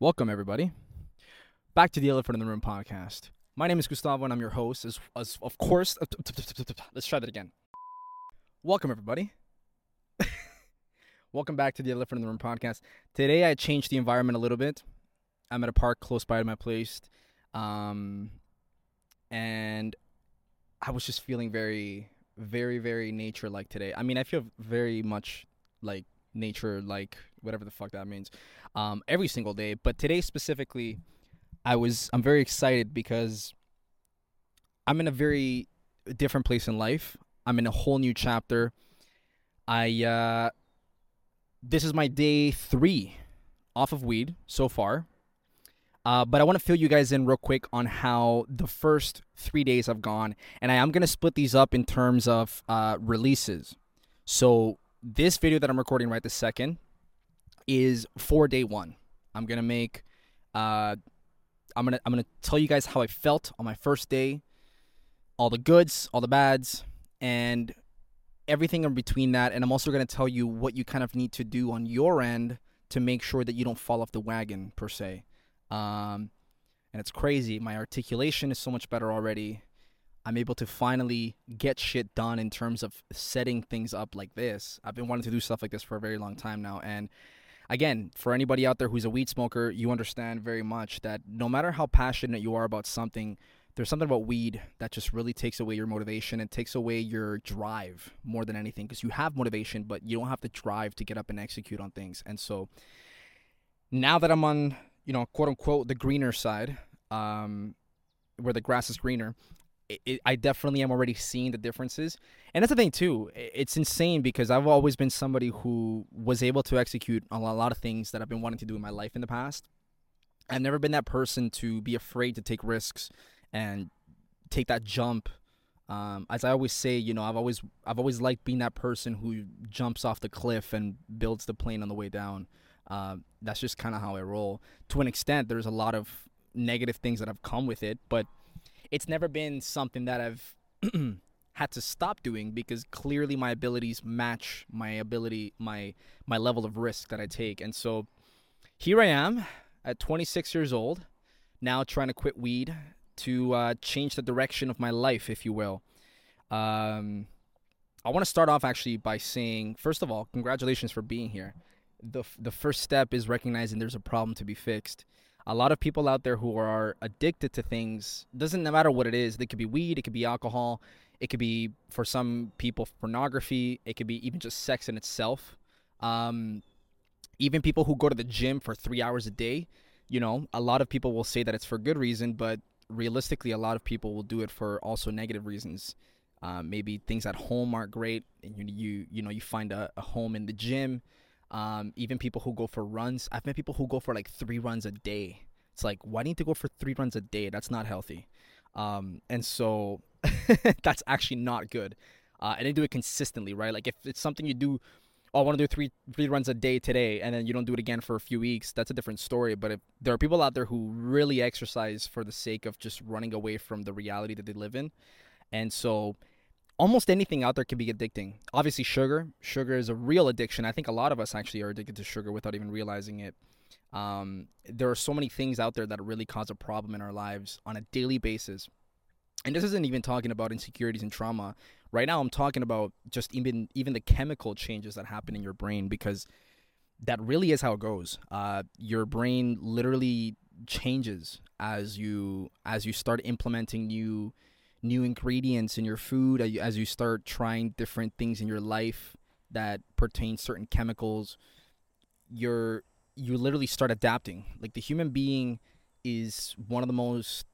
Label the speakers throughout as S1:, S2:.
S1: Welcome, everybody, back to the Elephant in the Room podcast. My name is Gustavo, and I'm your host. As, as of course, let's try that again. Welcome, everybody. Welcome back to the Elephant in the Room podcast. Today, I changed the environment a little bit. I'm at a park close by to my place, um, and I was just feeling very, very, very nature-like today. I mean, I feel very much like nature, like whatever the fuck that means, um, every single day. But today specifically, I was I'm very excited because I'm in a very different place in life. I'm in a whole new chapter. I uh, this is my day three off of weed so far. Uh, but I want to fill you guys in real quick on how the first three days have gone, and I am gonna split these up in terms of uh, releases. So this video that I'm recording right this second is for day one. I'm gonna make uh I'm gonna I'm gonna tell you guys how I felt on my first day, all the goods, all the bads, and everything in between that. And I'm also gonna tell you what you kind of need to do on your end to make sure that you don't fall off the wagon per se. Um, and it's crazy. My articulation is so much better already. I'm able to finally get shit done in terms of setting things up like this. I've been wanting to do stuff like this for a very long time now. And again, for anybody out there who's a weed smoker, you understand very much that no matter how passionate you are about something, there's something about weed that just really takes away your motivation and takes away your drive more than anything because you have motivation, but you don't have the drive to get up and execute on things. And so now that I'm on, you know, quote unquote, the greener side, um, where the grass is greener, it, it, I definitely am already seeing the differences. And that's the thing too. It's insane because I've always been somebody who was able to execute a lot of things that I've been wanting to do in my life in the past. I've never been that person to be afraid to take risks and take that jump. Um, as I always say, you know, I've always I've always liked being that person who jumps off the cliff and builds the plane on the way down. Uh, that's just kind of how I roll. To an extent, there's a lot of negative things that have come with it, but it's never been something that I've had to stop doing because clearly my abilities match my ability my my level of risk that I take. And so here I am at 26 years old, now trying to quit weed to uh, change the direction of my life, if you will. Um, I want to start off actually by saying, first of all, congratulations for being here. the The first step is recognizing there's a problem to be fixed a lot of people out there who are addicted to things doesn't matter what it is it could be weed it could be alcohol it could be for some people pornography it could be even just sex in itself. Um, even people who go to the gym for three hours a day you know a lot of people will say that it's for good reason but realistically a lot of people will do it for also negative reasons. Um, maybe things at home aren't great and you you, you know you find a, a home in the gym um, even people who go for runs. I've met people who go for like three runs a day. It's like, why do you need to go for three runs a day? That's not healthy. Um, and so that's actually not good. Uh, and they do it consistently, right? Like if it's something you do, oh, I want to do three three runs a day today, and then you don't do it again for a few weeks. That's a different story. But if there are people out there who really exercise for the sake of just running away from the reality that they live in, and so almost anything out there can be addicting. Obviously, sugar. Sugar is a real addiction. I think a lot of us actually are addicted to sugar without even realizing it. Um, there are so many things out there that really cause a problem in our lives on a daily basis. And this isn't even talking about insecurities and trauma. Right now, I'm talking about just even even the chemical changes that happen in your brain because that really is how it goes. Uh, your brain literally changes as you as you start implementing new new ingredients in your food as you start trying different things in your life that pertain certain chemicals you're you literally start adapting. Like the human being is one of the most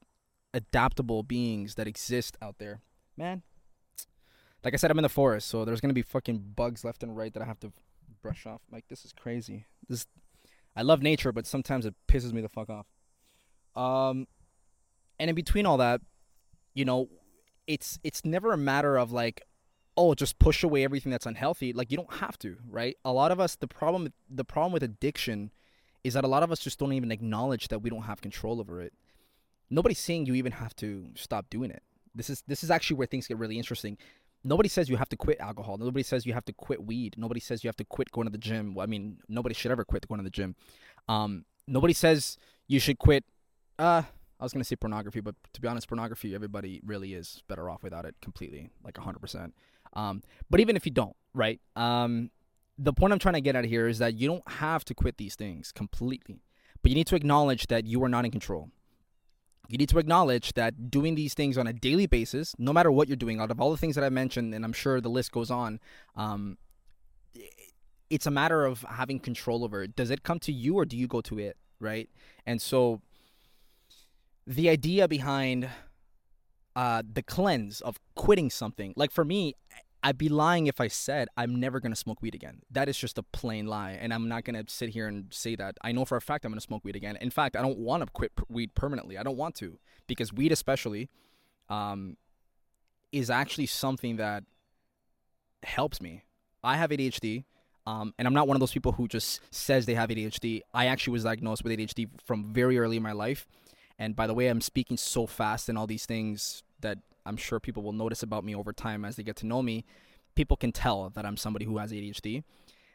S1: adaptable beings that exist out there. Man like i said i'm in the forest so there's gonna be fucking bugs left and right that i have to brush off. Like this is crazy. This i love nature but sometimes it pisses me the fuck off. Um and in between all that you know, it's it's never a matter of like oh just push away everything that's unhealthy. Like you don't have to right? A lot of us the problem the problem with addiction is that a lot of us just don't even acknowledge that we don't have control over it. Nobody's saying you even have to stop doing it. This is this is actually where things get really interesting. Nobody says you have to quit alcohol. Nobody says you have to quit weed. Nobody says you have to quit going to the gym. Well, i mean nobody should ever quit going to the gym. Um, nobody says you should quit. Uh, I was gonna say pornography, but to be honest, pornography, everybody really is better off without it completely, like hundred percent. Um, but even if you don't, right? Um, the point I'm trying to get at here is that you don't have to quit these things completely, but you need to acknowledge that you are not in control. You need to acknowledge that doing these things on a daily basis, no matter what you're doing, out of all the things that I mentioned, and I'm sure the list goes on, um, it's a matter of having control over it. Does it come to you or do you go to it, right? And so the idea behind uh, the cleanse of quitting something, like for me, I'd be lying if I said I'm never gonna smoke weed again. That is just a plain lie, and I'm not gonna sit here and say that. I know for a fact I'm gonna smoke weed again. In fact, I don't want to quit weed permanently. I don't want to because weed, especially, um, is actually something that helps me. I have ADHD. Um, and I'm not one of those people who just says they have ADHD. I actually was diagnosed with ADHD from very early in my life. And by the way, I'm speaking so fast and all these things that I'm sure people will notice about me over time as they get to know me. People can tell that I'm somebody who has ADHD.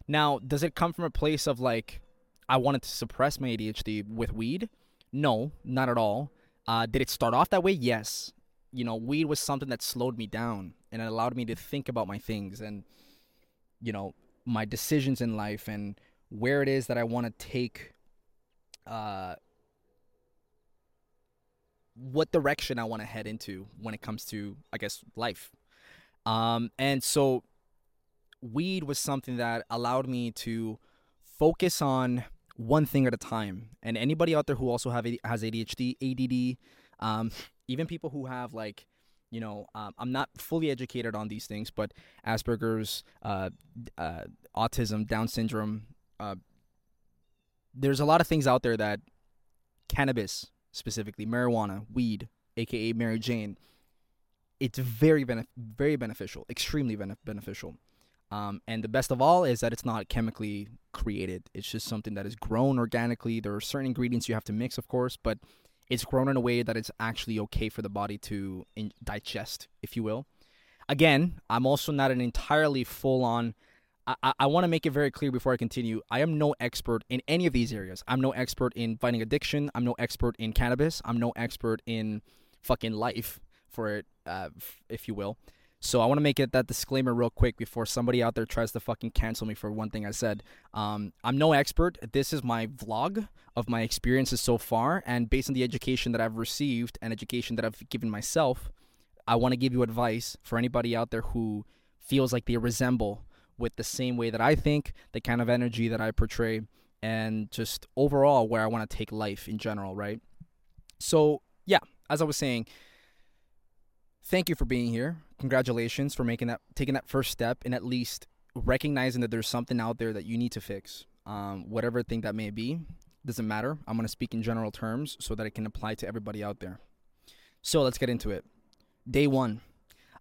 S1: Now, does it come from a place of like, I wanted to suppress my ADHD with weed? No, not at all. Uh, did it start off that way? Yes. You know, weed was something that slowed me down and it allowed me to think about my things and, you know, my decisions in life and where it is that I want to take uh, what direction I want to head into when it comes to, I guess, life. Um, and so weed was something that allowed me to focus on one thing at a time. And anybody out there who also have has ADHD, ADD, um, even people who have like you know, um, I'm not fully educated on these things, but Asperger's, uh, uh, autism, Down syndrome, uh, there's a lot of things out there that cannabis, specifically marijuana, weed, aka Mary Jane, it's very benef- very beneficial, extremely beneficial. Um, and the best of all is that it's not chemically created. It's just something that is grown organically. There are certain ingredients you have to mix, of course, but it's grown in a way that it's actually okay for the body to in- digest, if you will. Again, I'm also not an entirely full on. I, I want to make it very clear before I continue. I am no expert in any of these areas. I'm no expert in fighting addiction. I'm no expert in cannabis. I'm no expert in fucking life, for it, uh, if you will. So I want to make it that disclaimer real quick before somebody out there tries to fucking cancel me for one thing I said. Um, I'm no expert. This is my vlog of my experiences so far, and based on the education that I've received and education that I've given myself, I want to give you advice for anybody out there who feels like they resemble with the same way that I think, the kind of energy that I portray, and just overall where I want to take life in general, right? So, yeah, as I was saying, thank you for being here. Congratulations for making that taking that first step and at least recognizing that there's something out there that you need to fix. Um, whatever thing that may be, doesn't matter. I'm going to speak in general terms so that it can apply to everybody out there. So let's get into it. Day one.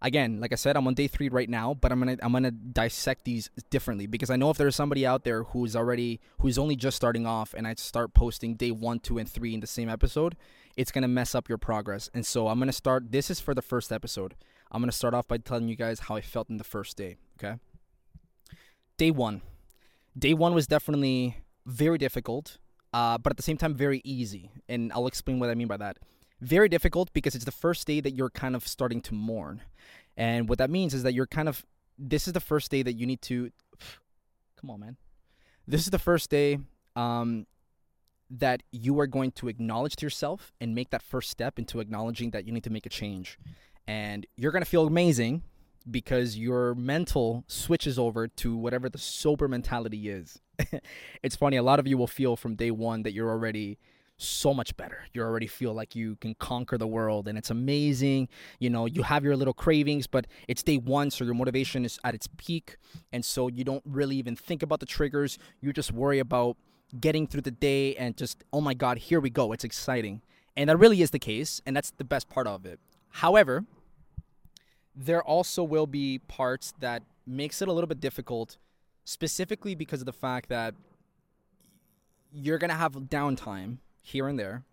S1: Again, like I said, I'm on day three right now, but I'm gonna I'm gonna dissect these differently because I know if there's somebody out there who's already who's only just starting off, and I start posting day one, two, and three in the same episode, it's to mess up your progress. And so I'm to start, this is for the first episode. I'm to start off by telling you guys how I felt in the first day, okay? Day one. Day one was definitely very difficult, uh, but at the same time, very easy. And I'll explain what I mean by that. Very difficult because it's the first day that you're kind of starting to mourn. And what that means is that you're kind of, this is the first day that you need to, come on, man. This is the first day um, that you are going to acknowledge to yourself and make that first step into acknowledging that you need to make a change. And you're going to feel amazing because your mental switches over to whatever the sober mentality is. it's funny, a lot of you will feel from day one that you're already so much better. You already feel like you can conquer the world and it's amazing. You know, you have your little cravings, but it's day one, so your motivation is at its peak. And so you don't really even think about the triggers. You just worry about getting through the day and just, oh my God, here we go. It's exciting. And that really is the case, and that's the best part of it. However, there also will be parts that makes it a little bit difficult specifically because of the fact that you're going to have downtime here and there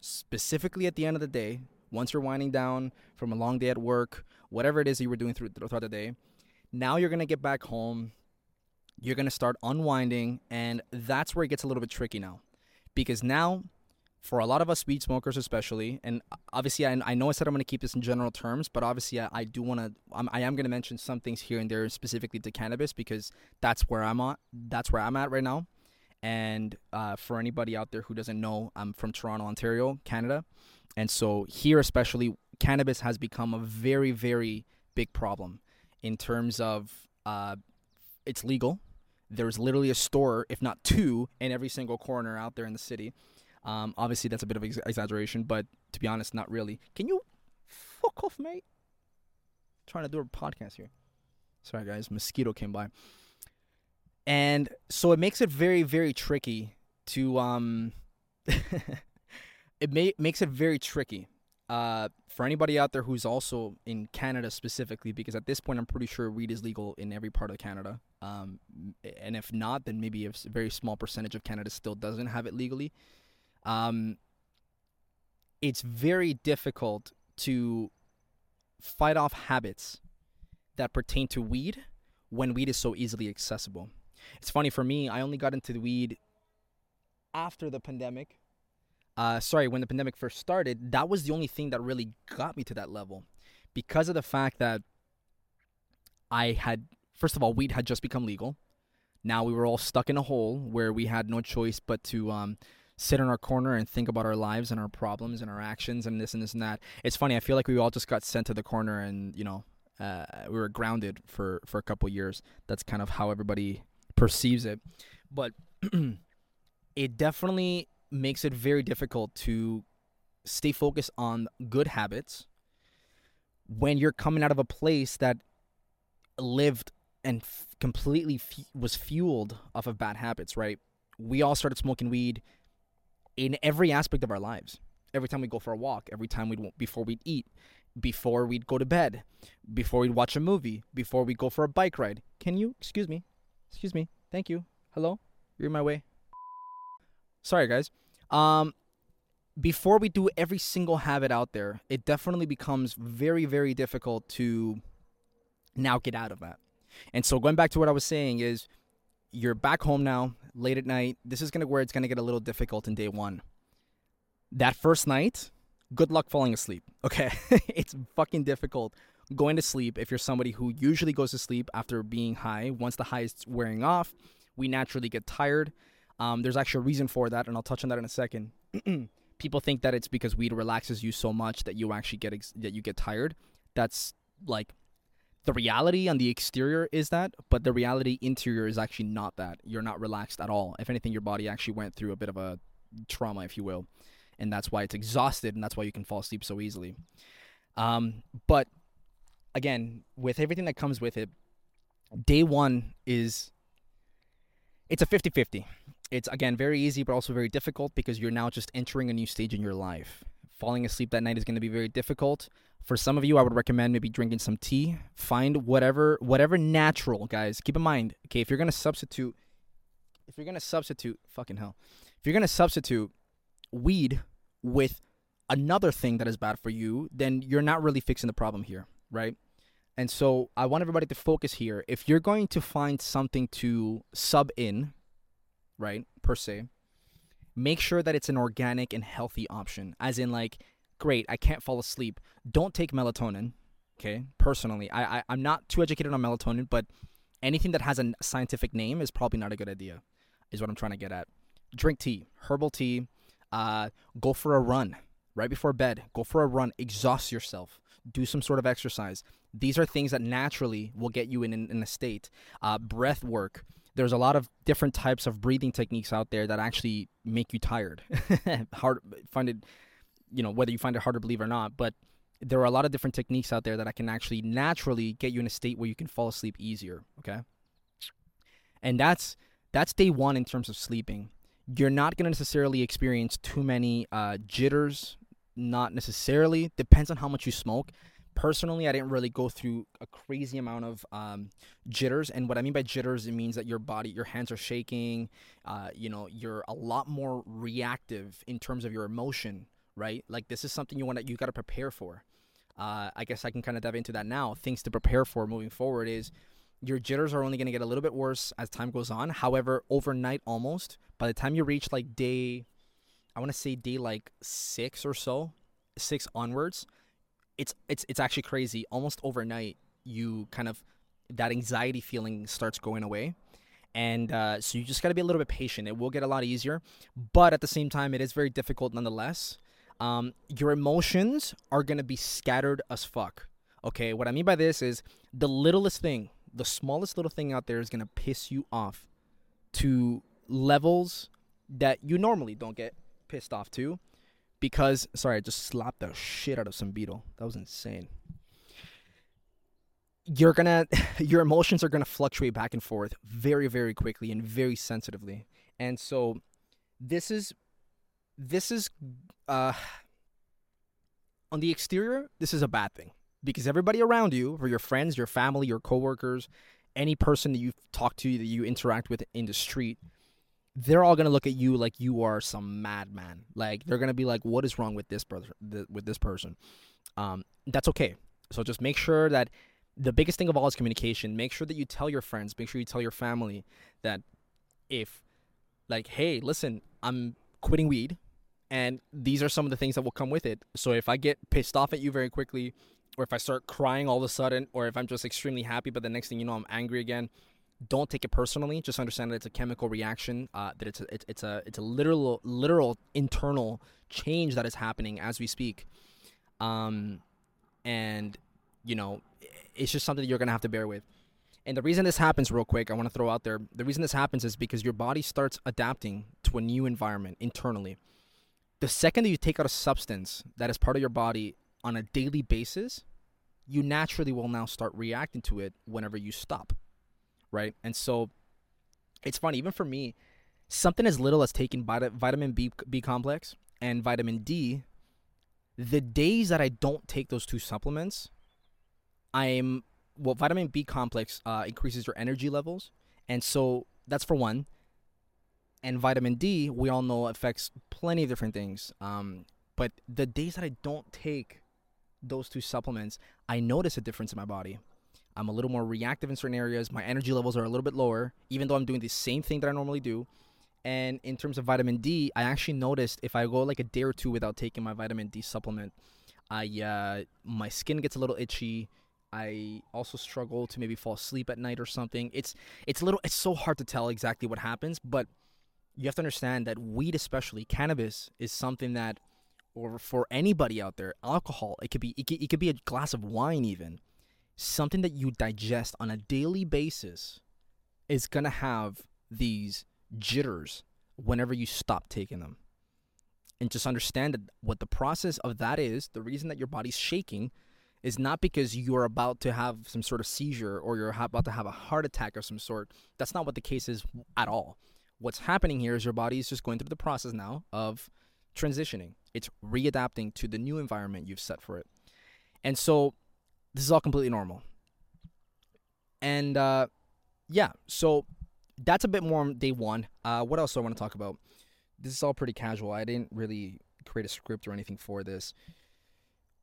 S1: specifically at the end of the day once you're winding down from a long day at work whatever it is you were doing through, throughout the day now you're going to get back home you're going to start unwinding, and that's where it gets a little bit tricky now. because now for a lot of us weed smokers especially and obviously i, I know i said i'm going to keep this in general terms but obviously i, I do want to i am going to mention some things here and there specifically to cannabis because that's where i'm at that's where i'm at right now and uh, for anybody out there who doesn't know i'm from toronto ontario canada and so here especially cannabis has become a very very big problem in terms of uh, it's legal there's literally a store if not two in every single corner out there in the city um, obviously, that's a bit of ex- exaggeration, but to be honest, not really. Can you fuck off, mate? I'm trying to do a podcast here. Sorry, guys. Mosquito came by, and so it makes it very, very tricky to um. it may, makes it very tricky uh, for anybody out there who's also in Canada specifically, because at this point I'm pretty sure weed is legal in every part of Canada. Um, and if not, then maybe a very small percentage of Canada still doesn't have it legally um, it's very difficult to fight off habits that pertain to weed when weed is so easily accessible. It's funny for me, I only got into the weed after the pandemic. Uh, sorry, when the pandemic first started, that was the only thing that really got me to that level because of the fact that I had, first of all, weed had just become legal. Now we were all stuck in a hole where we had no choice but to um, sit in our corner and think about our lives and our problems and our actions and this and this and that. It's funny. I feel like we all just got sent to the corner and you know uh, we were grounded for for a couple years. That's kind of how everybody perceives it, but it definitely makes it very difficult to stay focused on good habits when you're coming out of a place that lived and f- completely f- was fueled off of bad habits, right? We all started smoking weed in every aspect of our lives. Every time we go for a walk, every time we'd before we'd eat, before we'd go to bed, before we'd watch a movie, before we go for a bike ride. Can you excuse me? Excuse me. Thank you. Hello? You're in my way. Sorry guys. Um before we do every single habit out there, it definitely becomes very very difficult to now get out of that. And so going back to what I was saying is you're back home now, late at night. This is gonna where it's gonna get a little difficult in day one. That first night, good luck falling asleep. Okay, it's fucking difficult going to sleep if you're somebody who usually goes to sleep after being high. Once the high is wearing off, we naturally get tired. Um, there's actually a reason for that, and I'll touch on that in a second. People think that it's because weed relaxes you so much that you actually get ex- that you get tired. That's like the reality on the exterior is that, but the reality interior is actually not that. You're not relaxed at all. If anything, your body actually went through a bit of a trauma, if you will, and that's why it's exhausted, and that's why you can fall asleep so easily. Um, but again, with everything that comes with it, day one is it's a 50-50. It's again very easy, but also very difficult because you're now just entering a new stage in your life. Falling asleep that night is going to be very difficult for some of you, I would recommend maybe drinking some tea. Find whatever whatever natural, guys. Keep in mind, okay, if you're gonna substitute, if you're gonna substitute, fucking hell, if you're gonna substitute weed with another thing that is bad for you, then you're not really fixing the problem here, right? And so I want everybody to focus here. If you're going to find something to sub in, right, per se, make sure that it's an organic and healthy option. As in, like, great, I can't fall asleep. Don't take melatonin. Okay, personally, I, I I'm not too educated on melatonin, but anything that has a scientific name is probably not a good idea. Is what I'm trying to get at. Drink tea, herbal tea. Uh, go for a run right before bed. Go for a run. Exhaust yourself. Do some sort of exercise. These are things that naturally will get you in, in, in a state. Uh, breath work. There's a lot of different types of breathing techniques out there that actually make you tired. Hard find it you know whether you find it hard to believe or not but there are a lot of different techniques out there that I can actually naturally get you in a state where you can fall asleep easier okay and that's that's day one in terms of sleeping you're not going to necessarily experience too many uh, jitters not necessarily depends on how much you smoke personally i didn't really go through a crazy amount of um, jitters and what i mean by jitters it means that your body your hands are shaking uh, you know you're a lot more reactive in terms of your emotion right? Like this is something you want to you got to prepare for. Uh, I guess I can kind of dive into that now. Things to prepare for moving forward is your jitters are only going to get a little bit worse as time goes on. However, overnight almost, by the time you reach like day I want to say day like six or so, six onwards, it's it's it's actually crazy. Almost overnight, you kind of that anxiety feeling starts going away. And uh, so you just got to be a little bit patient. It will get a lot easier, but at the same time, it is very difficult nonetheless. Um, your emotions are gonna be scattered as fuck. Okay, what I mean by this is the littlest thing, the smallest little thing out there is gonna piss you off to levels that you normally don't get pissed off too because sorry, I just slapped the shit out of some beetle. That was insane. You're gonna your emotions are gonna fluctuate back and forth very, very quickly and very sensitively. And so this is this is uh on the exterior, this is a bad thing. Because everybody around you, or your friends, your family, your coworkers, any person that you talk to that you interact with in the street, they're all gonna look at you like you are some madman. Like they're gonna be like, "What is wrong with this brother? Th- with this person?" Um, that's okay. So just make sure that the biggest thing of all is communication. Make sure that you tell your friends. Make sure you tell your family that if, like, hey, listen, I'm quitting weed, and these are some of the things that will come with it. So if I get pissed off at you very quickly, or if I start crying all of a sudden, or if I'm just extremely happy, but the next thing you know, I'm angry again don't take it personally. Just understand that it's a chemical reaction. Uh, that it's a, it's, it's a it's a literal literal internal change that is happening as we speak. Um, and you know, it's just something you're gonna have to bear with. And the reason this happens, real quick, I want to throw out there. The reason this happens is because your body starts adapting to a new environment internally. The second that you take out a substance that is part of your body on a daily basis, you naturally will now start reacting to it whenever you stop right? And so it's funny, even for me, something as little as taking vitamin B, B complex and vitamin D, the days that I don't take those two supplements, I'm well, vitamin B complex uh, increases your energy levels, and so that's for one. And vitamin D, we all know affects plenty of different things. Um, but the days that I don't take those two supplements, I notice a difference in my body. I'm a little more reactive in certain areas. My energy levels are a little bit lower, even though I'm doing the same thing that I normally do. And in terms of vitamin D, I actually noticed if I go like a day or two without taking my vitamin D supplement, I uh, my skin gets a little itchy. I also struggle to maybe fall asleep at night or something. It's it's a little it's so hard to tell exactly what happens, but you have to understand that weed, especially cannabis, is something that, or for anybody out there, alcohol. It could be it could, it could be a glass of wine even something that you digest on a daily basis is going to have these jitters whenever you stop taking them. And just understand that what the process of that is, the reason that your body's shaking is not because you're about to have some sort of seizure or you're about to have a heart attack of some sort. That's not what the case is at all. What's happening here is your body is just going through the process now of transitioning. It's readapting to the new environment you've set for it. And so this is all completely normal. And uh, yeah, so that's a bit more day one. Uh, what else do I want to talk about? This is all pretty casual. I didn't really create a script or anything for this.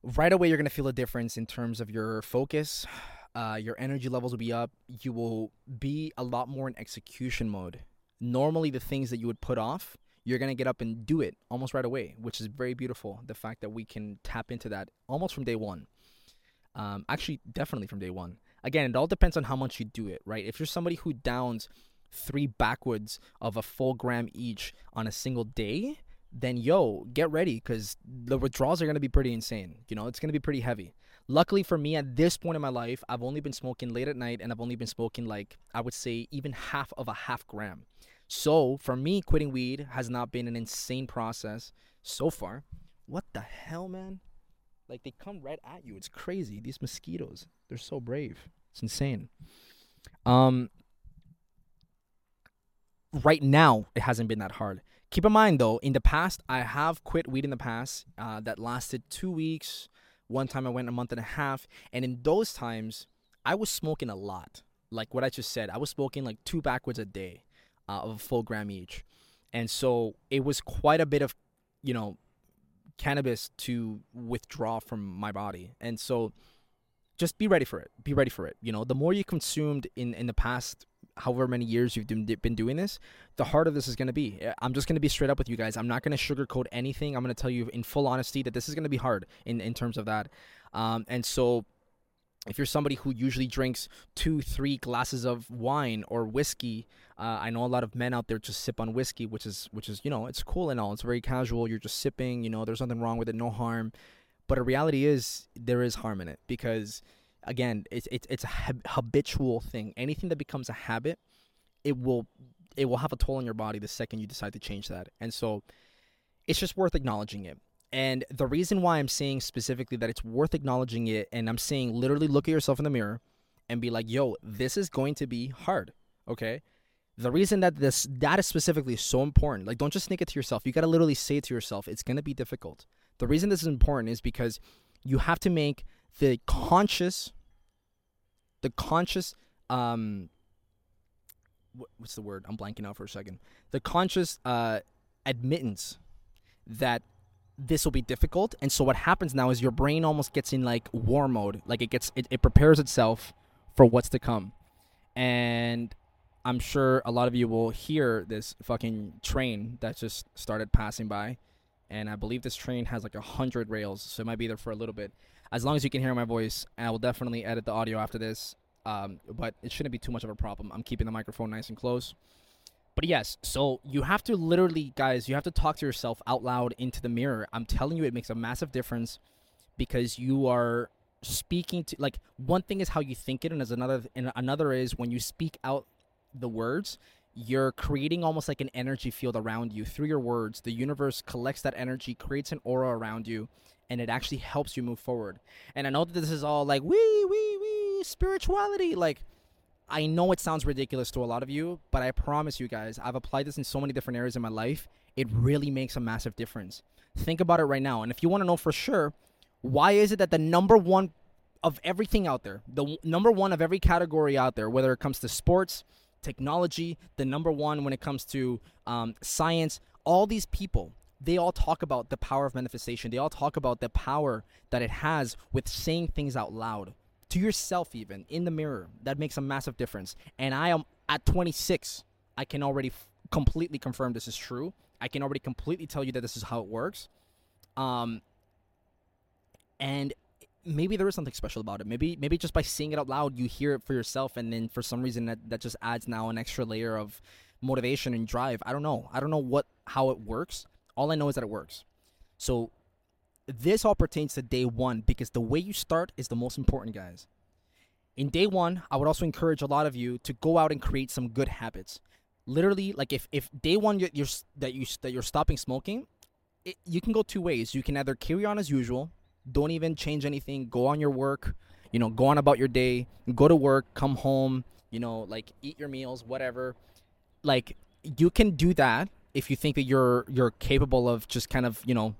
S1: Right away, you're going to feel a difference in terms of your focus. Uh, your energy levels will be up. You will be a lot more in execution mode. Normally, the things that you would put off, you're going to get up and do it almost right away, which is very beautiful. The fact that we can tap into that almost from day one. Um, actually, definitely from day one. Again, it all depends on how much you do it, right? If you're somebody who downs three backwoods of a full gram each on a single day, then yo, get ready because the withdrawals are going to be pretty insane. You know, it's going to be pretty heavy. Luckily for me, at this point in my life, I've only been smoking late at night and I've only been smoking like, I would say, even half of a half gram. So for me, quitting weed has not been an insane process so far. What the hell, man? Like they come right at you. It's crazy. These mosquitoes, they're so brave. It's insane. Um right now it hasn't been that hard. Keep in mind though, in the past I have quit weed in the past uh, that lasted 2 weeks. One time I went a month and a half, and in those times I was smoking a lot. Like what I just said, I was smoking like two backwoods a day uh, of a full gram each. And so it was quite a bit of, you know, cannabis to withdraw from my body. And so just be ready for it. Be ready for it. You know, the more you consumed in in the past however many years you've been doing this, the harder this is going to be. I'm just going to be straight up with you guys. I'm not going to sugarcoat anything. I'm going to tell you in full honesty that this is going to be hard in, in terms of that. Um, and so if you're somebody who usually drinks two, three glasses of wine or whiskey, uh, I know a lot of men out there just sip on whiskey, which is which is you know it's cool and all. It's very casual. You're just sipping. You know, there's nothing wrong with it, no harm. But the reality is there is harm in it because again, it's it's it's a habitual thing. Anything that becomes a habit, it will it will have a toll on your body the second you decide to change that. And so, it's just worth acknowledging it. And the reason why I'm saying specifically that it's worth acknowledging it, and I'm saying literally look at yourself in the mirror and be like, yo, this is going to be hard. Okay. The reason that this that is specifically so important, like don't just sneak it to yourself. You gotta literally say to yourself, it's gonna be difficult. The reason this is important is because you have to make the conscious, the conscious, um, what's the word? I'm blanking out for a second. The conscious uh, admittance that this will be difficult and so what happens now is your brain almost gets in like war mode like it gets it, it prepares itself for what's to come and i'm sure a lot of you will hear this fucking train that just started passing by. And i believe this train has like a hundred rails so it might be there for a little bit. As long as you can hear my voice i will definitely edit the audio after this. Um, but it shouldn't be too much of a problem. I'm keeping the microphone nice and close. But yes, so you have to literally, guys, you have to talk to yourself out loud into the mirror. I'm telling you, it makes a massive difference because you are speaking to like one thing is how you think it, and as another and another is when you speak out the words, you're creating almost like an energy field around you through your words. The universe collects that energy, creates an aura around you, and it actually helps you move forward. And I know that this is all like wee wee wee spirituality, like I know it sounds ridiculous to a lot of you, but I promise you guys, I've applied this in so many different areas in my life. It really makes a massive difference. Think about it right now. And if you want to know for sure, why is it that the number one of everything out there, the number one of every category out there, whether it comes to sports, technology, the number one when it comes to um, science, all these people, they all talk about the power of manifestation. They all talk about the power that it has with saying things out loud to yourself even in the mirror. That makes a massive difference. And i am at 26 i can already f- completely confirm this is true. I can already completely tell you that this is how it works. Um and maybe there is something special about it maybe maybe just by saying it out loud you hear it for yourself and then for some reason that, that just adds now an extra layer of motivation and drive i don't know i don't know what how it works all i know is that it works so this all pertains to day one because the way you start is the most important, guys. In day one, I would also encourage a lot of you to go out and create some good habits. Literally, like if, if day one you're, you're that you that you're stopping smoking, it, you can go two ways. You can either carry on as usual, don't even change anything, go on your work, you know, go on about your day, go to work, come home, you know, like eat your meals, whatever. Like you can do that if you think that you're you're capable of just kind of, you know,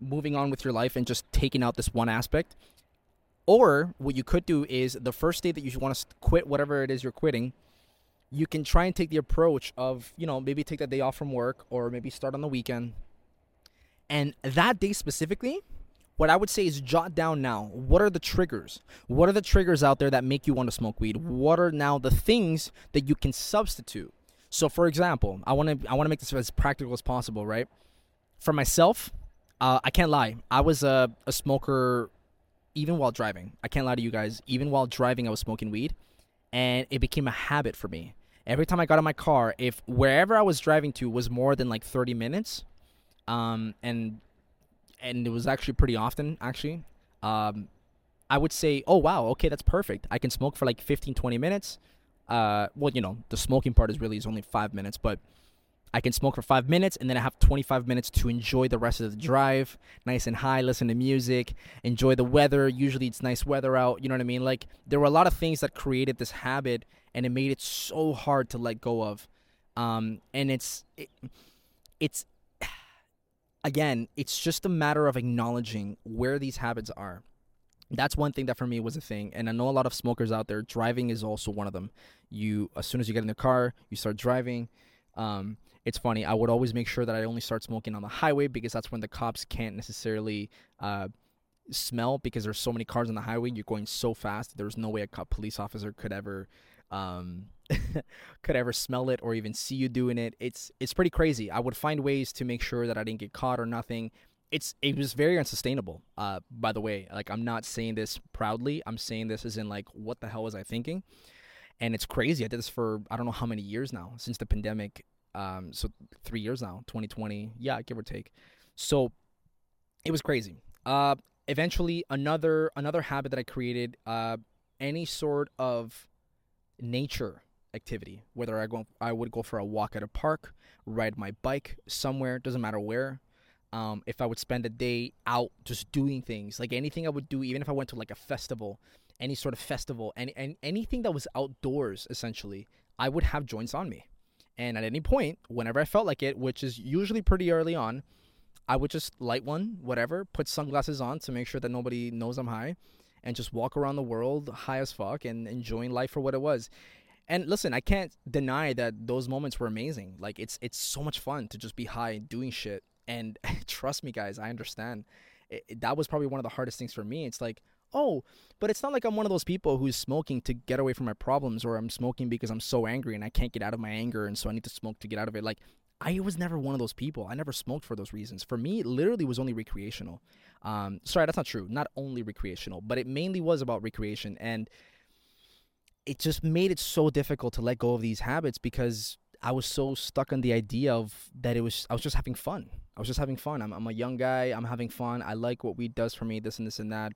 S1: moving on with your life and just taking out this one aspect. Or what you could do is the first day that you want to quit whatever it is you're quitting, you can try and take the approach of, you know, maybe take that day off from work or maybe start on the weekend. And that day specifically, what I would say is jot down now what are the triggers? What are the triggers out there that make you want to smoke weed? What are now the things that you can substitute? So for example, I want to I want to make this as practical as possible, right? For myself, uh, I can't lie. I was a, a smoker even while driving. I can't lie to you guys. Even while driving, I was smoking weed, and it became a habit for me. Every time I got in my car, if wherever I was driving to was more than like 30 minutes, um, and and it was actually pretty often, actually, um, I would say, oh wow, okay, that's perfect. I can smoke for like 15, 20 minutes. Uh, well, you know, the smoking part is really is only five minutes, but I can smoke for five minutes and then I have 25 minutes to enjoy the rest of the drive, nice and high, listen to music, enjoy the weather. Usually it's nice weather out, you know what I mean? Like there were a lot of things that created this habit and it made it so hard to let go of. Um, and it's, it, it's, again, it's just a matter of acknowledging where these habits are. That's one thing that for me was a thing. And I know a lot of smokers out there, driving is also one of them. You, as soon as you get in the car, you start driving. Um, it's funny. I would always make sure that I only start smoking on the highway because that's when the cops can't necessarily uh, smell because there's so many cars on the highway. You're going so fast. There's no way a cop police officer could ever um, could ever smell it or even see you doing it. It's it's pretty crazy. I would find ways to make sure that I didn't get caught or nothing. It's it was very unsustainable. Uh, by the way, like I'm not saying this proudly. I'm saying this as in like, what the hell was I thinking? And it's crazy. I did this for I don't know how many years now since the pandemic. Um, so three years now, 2020, yeah, give or take. So it was crazy. Uh, eventually, another another habit that I created. Uh, any sort of nature activity, whether I go, I would go for a walk at a park, ride my bike somewhere, doesn't matter where. Um, if I would spend a day out just doing things, like anything I would do, even if I went to like a festival, any sort of festival, and, and anything that was outdoors, essentially, I would have joints on me. And at any point, whenever I felt like it, which is usually pretty early on, I would just light one, whatever, put sunglasses on to make sure that nobody knows I'm high, and just walk around the world high as fuck and enjoying life for what it was. And listen, I can't deny that those moments were amazing. Like it's it's so much fun to just be high doing shit. And trust me, guys, I understand. It, it, that was probably one of the hardest things for me. It's like, oh, but it's not like I'm one of those people who's smoking to get away from my problems, or I'm smoking because I'm so angry and I can't get out of my anger, and so I need to smoke to get out of it. Like I was never one of those people. I never smoked for those reasons. For me, it literally was only recreational. Um, sorry, that's not true. Not only recreational, but it mainly was about recreation. And it just made it so difficult to let go of these habits because I was so stuck on the idea of that it was I was just having fun. I was just having fun. I'm, I'm a young guy. I'm having fun. I like what weed does for me. This and this and that.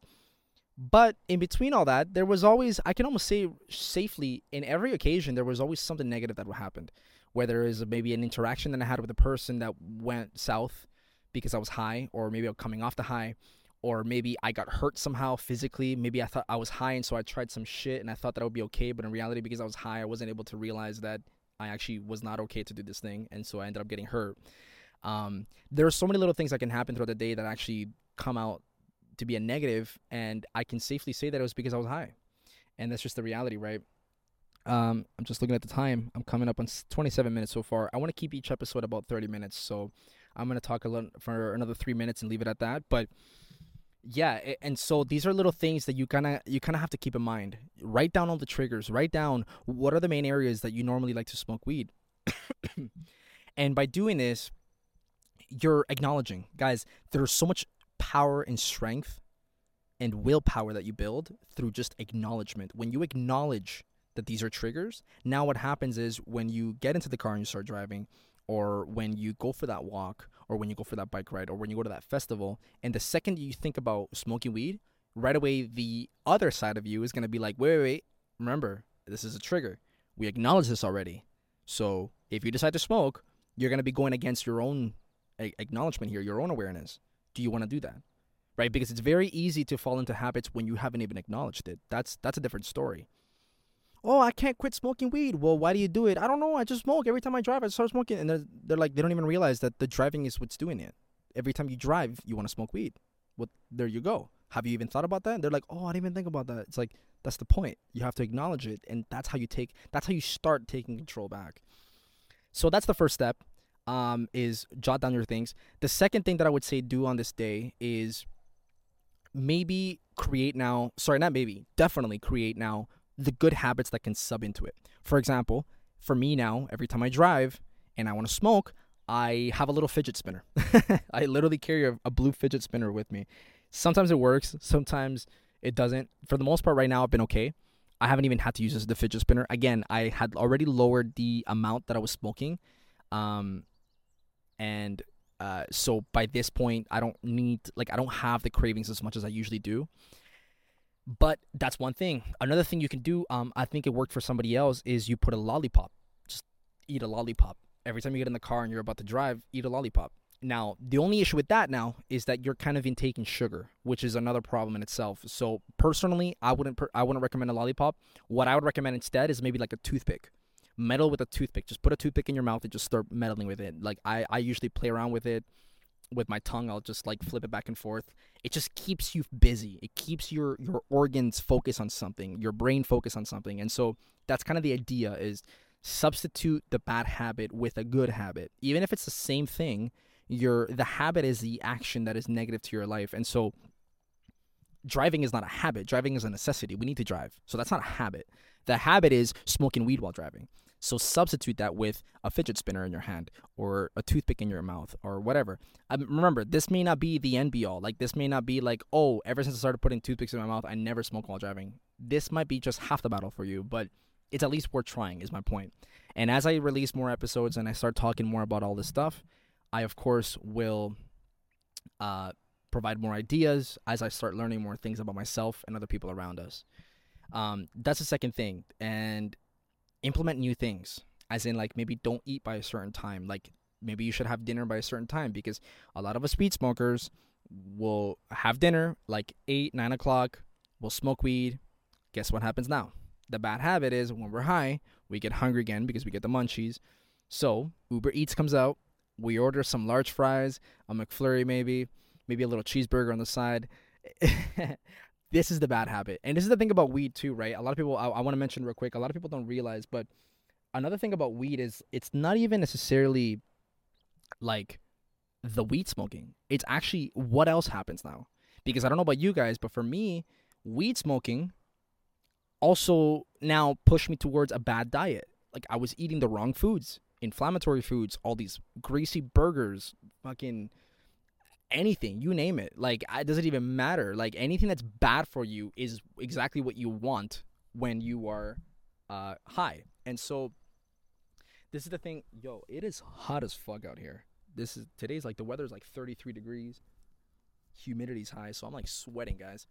S1: But in between all that, there was always I can almost say safely in every occasion there was always something negative that happened whether it's maybe an interaction that I had with a person that went south because I was high, or maybe coming off the high, or maybe I got hurt somehow physically. Maybe I thought I was high, and so I tried some shit, and I thought that I would be okay, but in reality, because I was high, I wasn't able to realize that I actually was not okay to do this thing, and so I ended up getting hurt. Um, there are so many little things that can happen throughout the day that actually come out to be a negative, and I can safely say that it was because I was high, and that's just the reality, right? Um, I'm just looking at the time. I'm coming up on 27 minutes so far. I want to keep each episode about 30 minutes, so I'm gonna talk a for another three minutes and leave it at that. But yeah, and so these are little things that you kind of you kind of have to keep in mind. Write down all the triggers. Write down what are the main areas that you normally like to smoke weed. and by doing this, you're acknowledging, guys. There's so much power and strength and willpower that you build through just acknowledgement. When you acknowledge that these are triggers. Now, what happens is when you get into the car and you start driving, or when you go for that walk, or when you go for that bike ride, or when you go to that festival, and the second you think about smoking weed, right away the other side of you is going to be like, wait, wait, wait, remember, this is a trigger. We acknowledge this already. So if you decide to smoke, you're going to be going against your own acknowledgement here, your own awareness. Do you want to do that? Right? Because it's very easy to fall into habits when you haven't even acknowledged it. That's that's a different story oh, I can't quit smoking weed. Well, why do you do it? I don't know. I just smoke every time I drive. I start smoking, and they're, they're like, they don't even realize that the driving is what's doing it. Every time you drive, you want to smoke weed. Well, there you go. Have you even thought about that? And they're like, oh, I didn't even think about that. It's like that's the point. You have to acknowledge it, and that's how you take. That's how you start taking control back. So that's the first step. Um, is jot down your things. The second thing that I would say do on this day is maybe create now. Sorry, not maybe. Definitely create now the good habits that can sub into it. For example, for me now, every time I drive and I want to smoke, I have a little fidget spinner. I literally carry a, a, blue fidget spinner with me. Sometimes it works, sometimes it doesn't. For the most part, right now, I've been okay. I haven't even had to use the fidget spinner. Again, I had already lowered the amount that I was smoking. Um, and uh, so by this point, I don't need, like, I don't have the cravings as much as I usually do. But that's one thing. Another thing you can do, um, I think it worked for somebody else, is you put a lollipop. Just eat a lollipop. Every time you get in the car and you're about to drive, eat a lollipop. Now, the only issue with that now is that you're kind of intaking sugar, which is another problem in itself. So personally, I wouldn't per- I wouldn't recommend a lollipop. What I would recommend instead is maybe like a toothpick. Meddle with a toothpick. Just put a toothpick in your mouth and just start meddling with it. Like I, I usually play around with it with my tongue i'll just like flip it back and forth it just keeps you busy it keeps your your organs focus on something your brain focus on something and so that's kind of the idea is substitute the bad habit with a good habit even if it's the same thing your the habit is the action that is negative to your life and so driving is not a habit. Driving is a necessity. We need to drive. So that's not a habit. The habit is smoking weed while driving. So substitute that with a fidget spinner in your hand or a toothpick in your mouth or whatever. Um, remember, this may not be the end be all. Like this may not be like, oh, ever since I started putting toothpicks in my mouth, I never smoke while driving. This might be just half the battle for you, but it's at least worth trying. Is my point. And as I release more episodes and I start talking more about all this stuff, I of course will uh, provide more ideas as I start learning more things about myself and other people around us. Um, that's the second thing, and implement new things. As in, like maybe don't eat by a certain time. Like maybe you should have dinner by a certain time because a lot of us weed smokers will have dinner like eight, nine o'clock. We'll smoke weed. Guess what happens now? The bad habit is when we're high, we get hungry again because we get the munchies. So Uber Eats comes out. We order some large fries, a McFlurry maybe, maybe a little cheeseburger on the side. this is the bad habit. And this is the thing about weed too, right? A lot of people I, I want to mention real quick, a lot of people don't realize, but another thing about weed is it's not even necessarily like the weed smoking. It's actually what else happens now. Because I don't know about you guys, but for me, weed smoking also now pushed me towards a bad diet. Like I was eating the wrong foods, inflammatory foods, all these greasy burgers, fucking anything, you name it. Like it doesn't even matter. Like anything that's bad for you is exactly what you want when you are uh, high. And so this is the thing, yo, it is hot as fuck out here. This is today's like the weather's like 33 degrees. Humidity's high, so I'm like sweating, guys.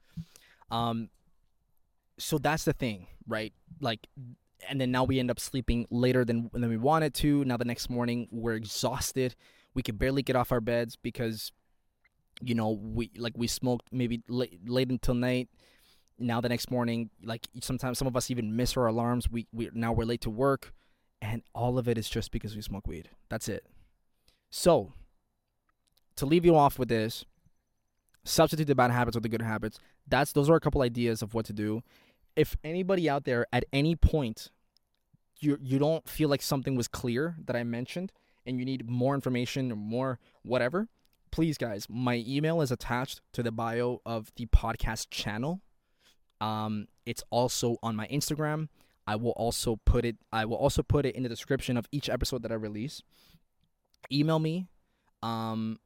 S1: Um so that's the thing, right? Like and then now we end up sleeping later than than we wanted to. Now the next morning we're exhausted. We could barely get off our beds because you know we like we smoked maybe late, late until night. Now the next morning like sometimes some of us even miss our alarms. We, we now we're late to work and all of it is just because we smoke weed. That's it. So to leave you off with this substitute the bad habits with the good habits. That's those are a couple ideas of what to do. If anybody out there at any point you you don't feel like something was clear that i mentioned and you need more information or more whatever please guys my email is attached to the bio of the podcast channel. Um it's also on my instagram. I will also put it i will also put it in the description of each episode that i release. Email me um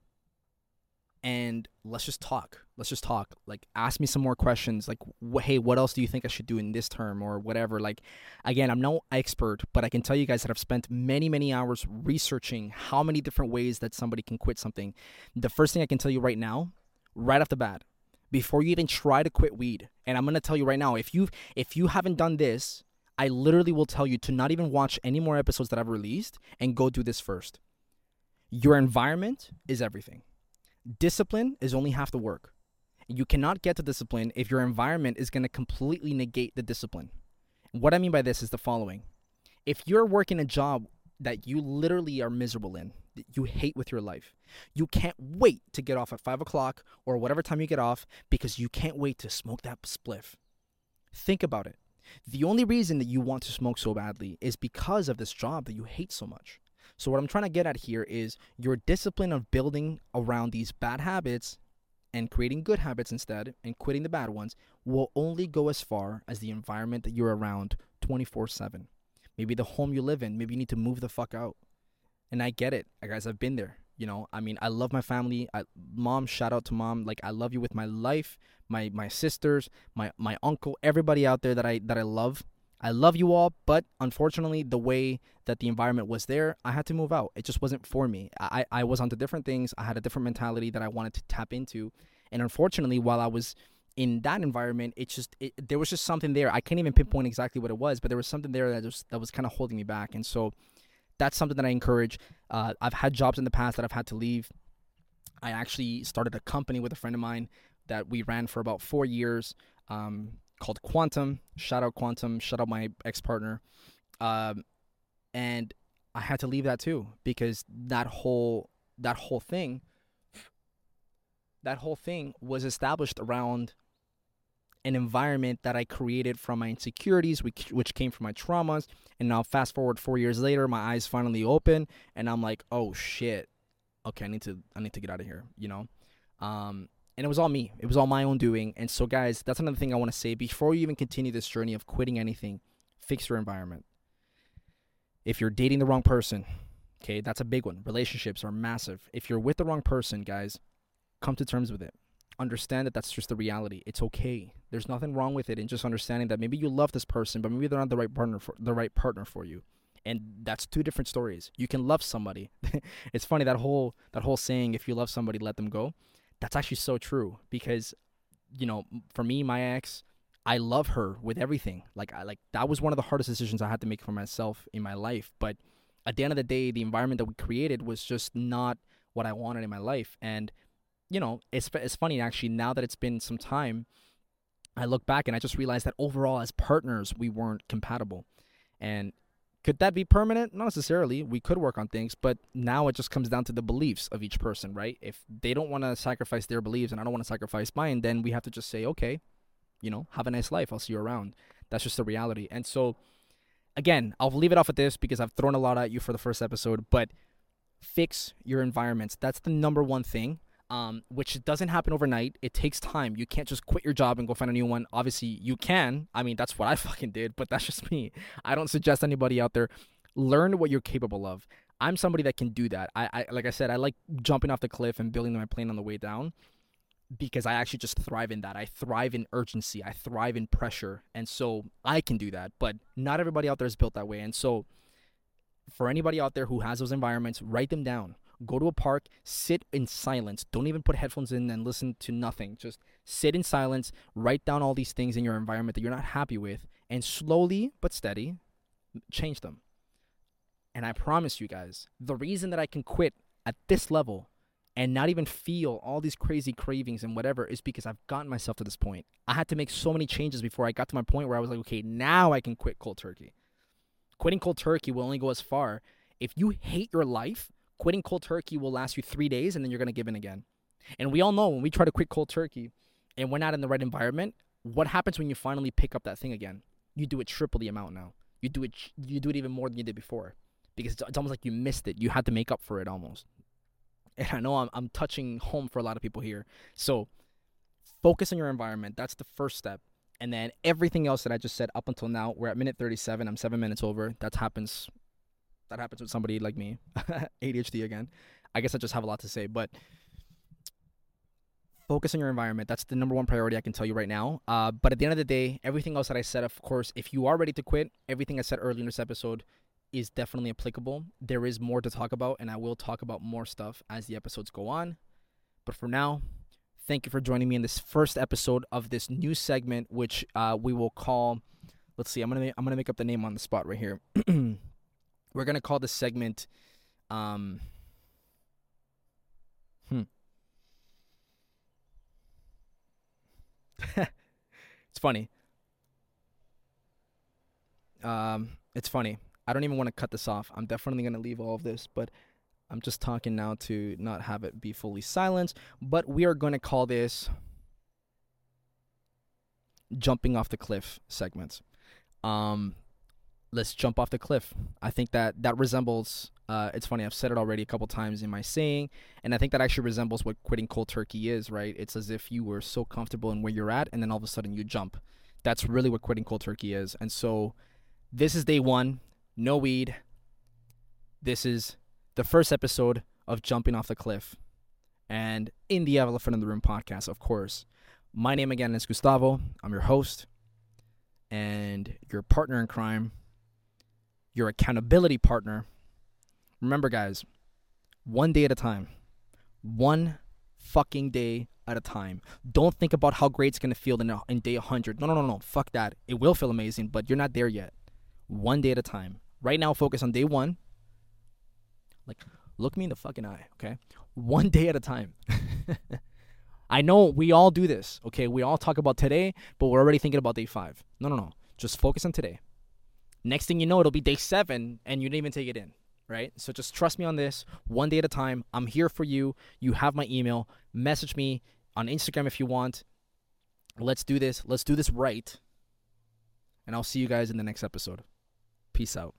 S1: and let's just talk. Let's just talk. Like, ask me some more questions. Like, wh- hey, what else do you think I should do in this term or whatever? Like, again, I'm no expert, but I can tell you guys that I've spent many, many hours researching how many different ways that somebody can quit something. The first thing I can tell you right now, right off the bat, before you even try to quit weed, and I'm gonna tell you right now, if you if you haven't done this, I literally will tell you to not even watch any more episodes that I've released and go do this first. Your environment is everything discipline is only half the work. You cannot get to discipline if your environment is going to completely negate the discipline. What I mean by this is the following if you're working a job that you literally are miserable in, that you hate with your life, you can't wait to get off at five o'clock or whatever time you get off because you can't wait to smoke that spliff. Think about it. The only reason that you want to smoke so badly is because of this job that you hate so much. So what I'm trying to get at here is your discipline of building around these bad habits and creating good habits instead and quitting the bad ones will only go as far as the environment that you're around 24/7. Maybe the home you live in, maybe you need to move the fuck out. And I get it. Guys, I've been there. You know, I mean, I love my family. I mom, shout out to mom. Like I love you with my life, my my sisters, my my uncle, everybody out there that I that I love I love you all, but unfortunately, the way that the environment was there, I had to move out. It just wasn't for me. I, I was onto different things. I had a different mentality that I wanted to tap into. And unfortunately, while I was in that environment, it just it, there was just something there. I can't even pinpoint exactly what it was, but there was something there that was that was kind of holding me back. And so that's something that I encourage. Uh, I've had jobs in the past that I've had to leave. I actually started a company with a friend of mine that we ran for about four years. Um, called Quantum. Shout out Quantum. Shout out my ex partner. Um, and I had to leave that too because that whole that whole thing that whole thing was established around an environment that I created from my insecurities, which, which came from my traumas. And now, fast forward four years later, my eyes finally open, and I'm like, oh shit, okay, I need to I need to get out of here, you know. Um, and it was all me. It was all my own doing. And so, guys, that's another thing I want to say before you even continue this journey of quitting anything. Fix your environment. If you're dating the wrong person, okay, that's a big one. Relationships are massive. If you're with the wrong person, guys, come to terms with it. Understand that that's just the reality. It's okay. There's nothing wrong with it, and just understanding that maybe you love this person, but maybe they're not the right partner for the right partner for you and that's two different stories. You can love somebody. it's funny that whole that whole saying if you love somebody let them go. That's actually so true because you know, for me my ex, I love her with everything. Like I like that was one of the hardest decisions I had to make for myself in my life, but at the end of the day, the environment that we created was just not what I wanted in my life. And you know, it's it's funny actually now that it's been some time, I look back and I just realized that overall as partners we weren't compatible. And could that be permanent? Not necessarily. We could work on things, but now it just comes down to the beliefs of each person, right? If they don't want to sacrifice their beliefs and I don't want to sacrifice mine, then we have to just say, okay, you know, have a nice life. I'll see you around. That's just the reality. And so, again, I'll leave it off at this because I've thrown a lot at you for the first episode, but fix your environments. That's the number one thing um, which doesn't happen overnight. It takes time. You can't just quit your job and go find a new one. Obviously, you can. I mean, that's what I fucking did, but that's just me. I don't suggest anybody out there learn what you're capable of. I'm somebody that can do that. I, I like I said, I like jumping off the cliff and building my plane on the way down because I actually just thrive in that. I thrive in urgency. I thrive in pressure. And so I can do that, but not everybody out there is built that way. And so for anybody out there who has those environments, write them down Go to a park, sit in silence. Don't even put headphones in and listen to nothing. Just sit in silence, write down all these things in your environment that you're not happy with, and slowly but steady change them. And I promise you guys, the reason that I can quit at this level and not even feel all these crazy cravings and whatever is because I've gotten myself to this point. I had to make so many changes before I got to my point where I was like, okay, now I can quit cold turkey. Quitting cold turkey will only go as far if you hate your life quitting cold turkey will last you three days and then you're going to give in again. And we all know when we try to quit cold turkey and we're not in the right environment, what happens when you finally pick up that thing again? You do it triple the amount now. You do it you do it even more than you did before because it's, it's almost like you missed it. You had to make up for it almost. And I know I'm, I'm touching home for a lot of people here. So focus on your environment. That's the first step. And then everything else that I just said up until now, we're at minute 37. I'm seven minutes over. That happens that happens with somebody like me, ADHD again. I guess I just have a lot to say, but focus on your environment. That's the number one priority I can tell you right now. Uh, but at the end of the day, everything else that I said, of course, if you are ready to quit, everything I said earlier in this episode is definitely applicable. There is more to talk about, and I will talk about more stuff as the episodes go on. But for now, thank you for joining me in this first episode of this new segment, which uh, we will call. Let's see. I'm gonna I'm gonna make up the name on the spot right here. We're gonna call this segment um Hmm. it's funny. Um it's funny. I don't even want to cut this off. I'm definitely to leave all of this, but I'm just talking now to not have it be fully silenced, but we are to call this jumping off the cliff segments. Um let's jump off the cliff. I think that that resembles. Uh, it's funny. I've said it already a couple times in my saying, and I think that actually resembles what quitting cold turkey is. Right? It's as if you were so comfortable in where you're at, and then all of a sudden you jump. That's really what quitting cold turkey is. And so, this is day one. No weed. This is the first episode of jumping off the cliff, and in the Elephant in the Room podcast, of course. My name again is Gustavo. I'm your host and your partner in crime your accountability partner. Remember, guys, one day at a time. One fucking day at a time. Don't think about how great it's to feel in, in day 100. No, no, no, no. Fuck that. It will feel amazing, but you're not there yet. One day at a time. Right now, focus on day one. Like, look me in the fucking eye, okay? One day at a time. I know we all do this, okay? We all talk about today, but we're already thinking about day five. No, no, no. Just focus on today. Next thing you know, it'll be day seven and you didn't even take it in, right? So just trust me on this one day at a time. I'm here for you. You have my email. Message me on Instagram if you want. Let's do this. Let's do this right. And I'll see you guys in the next episode. Peace out.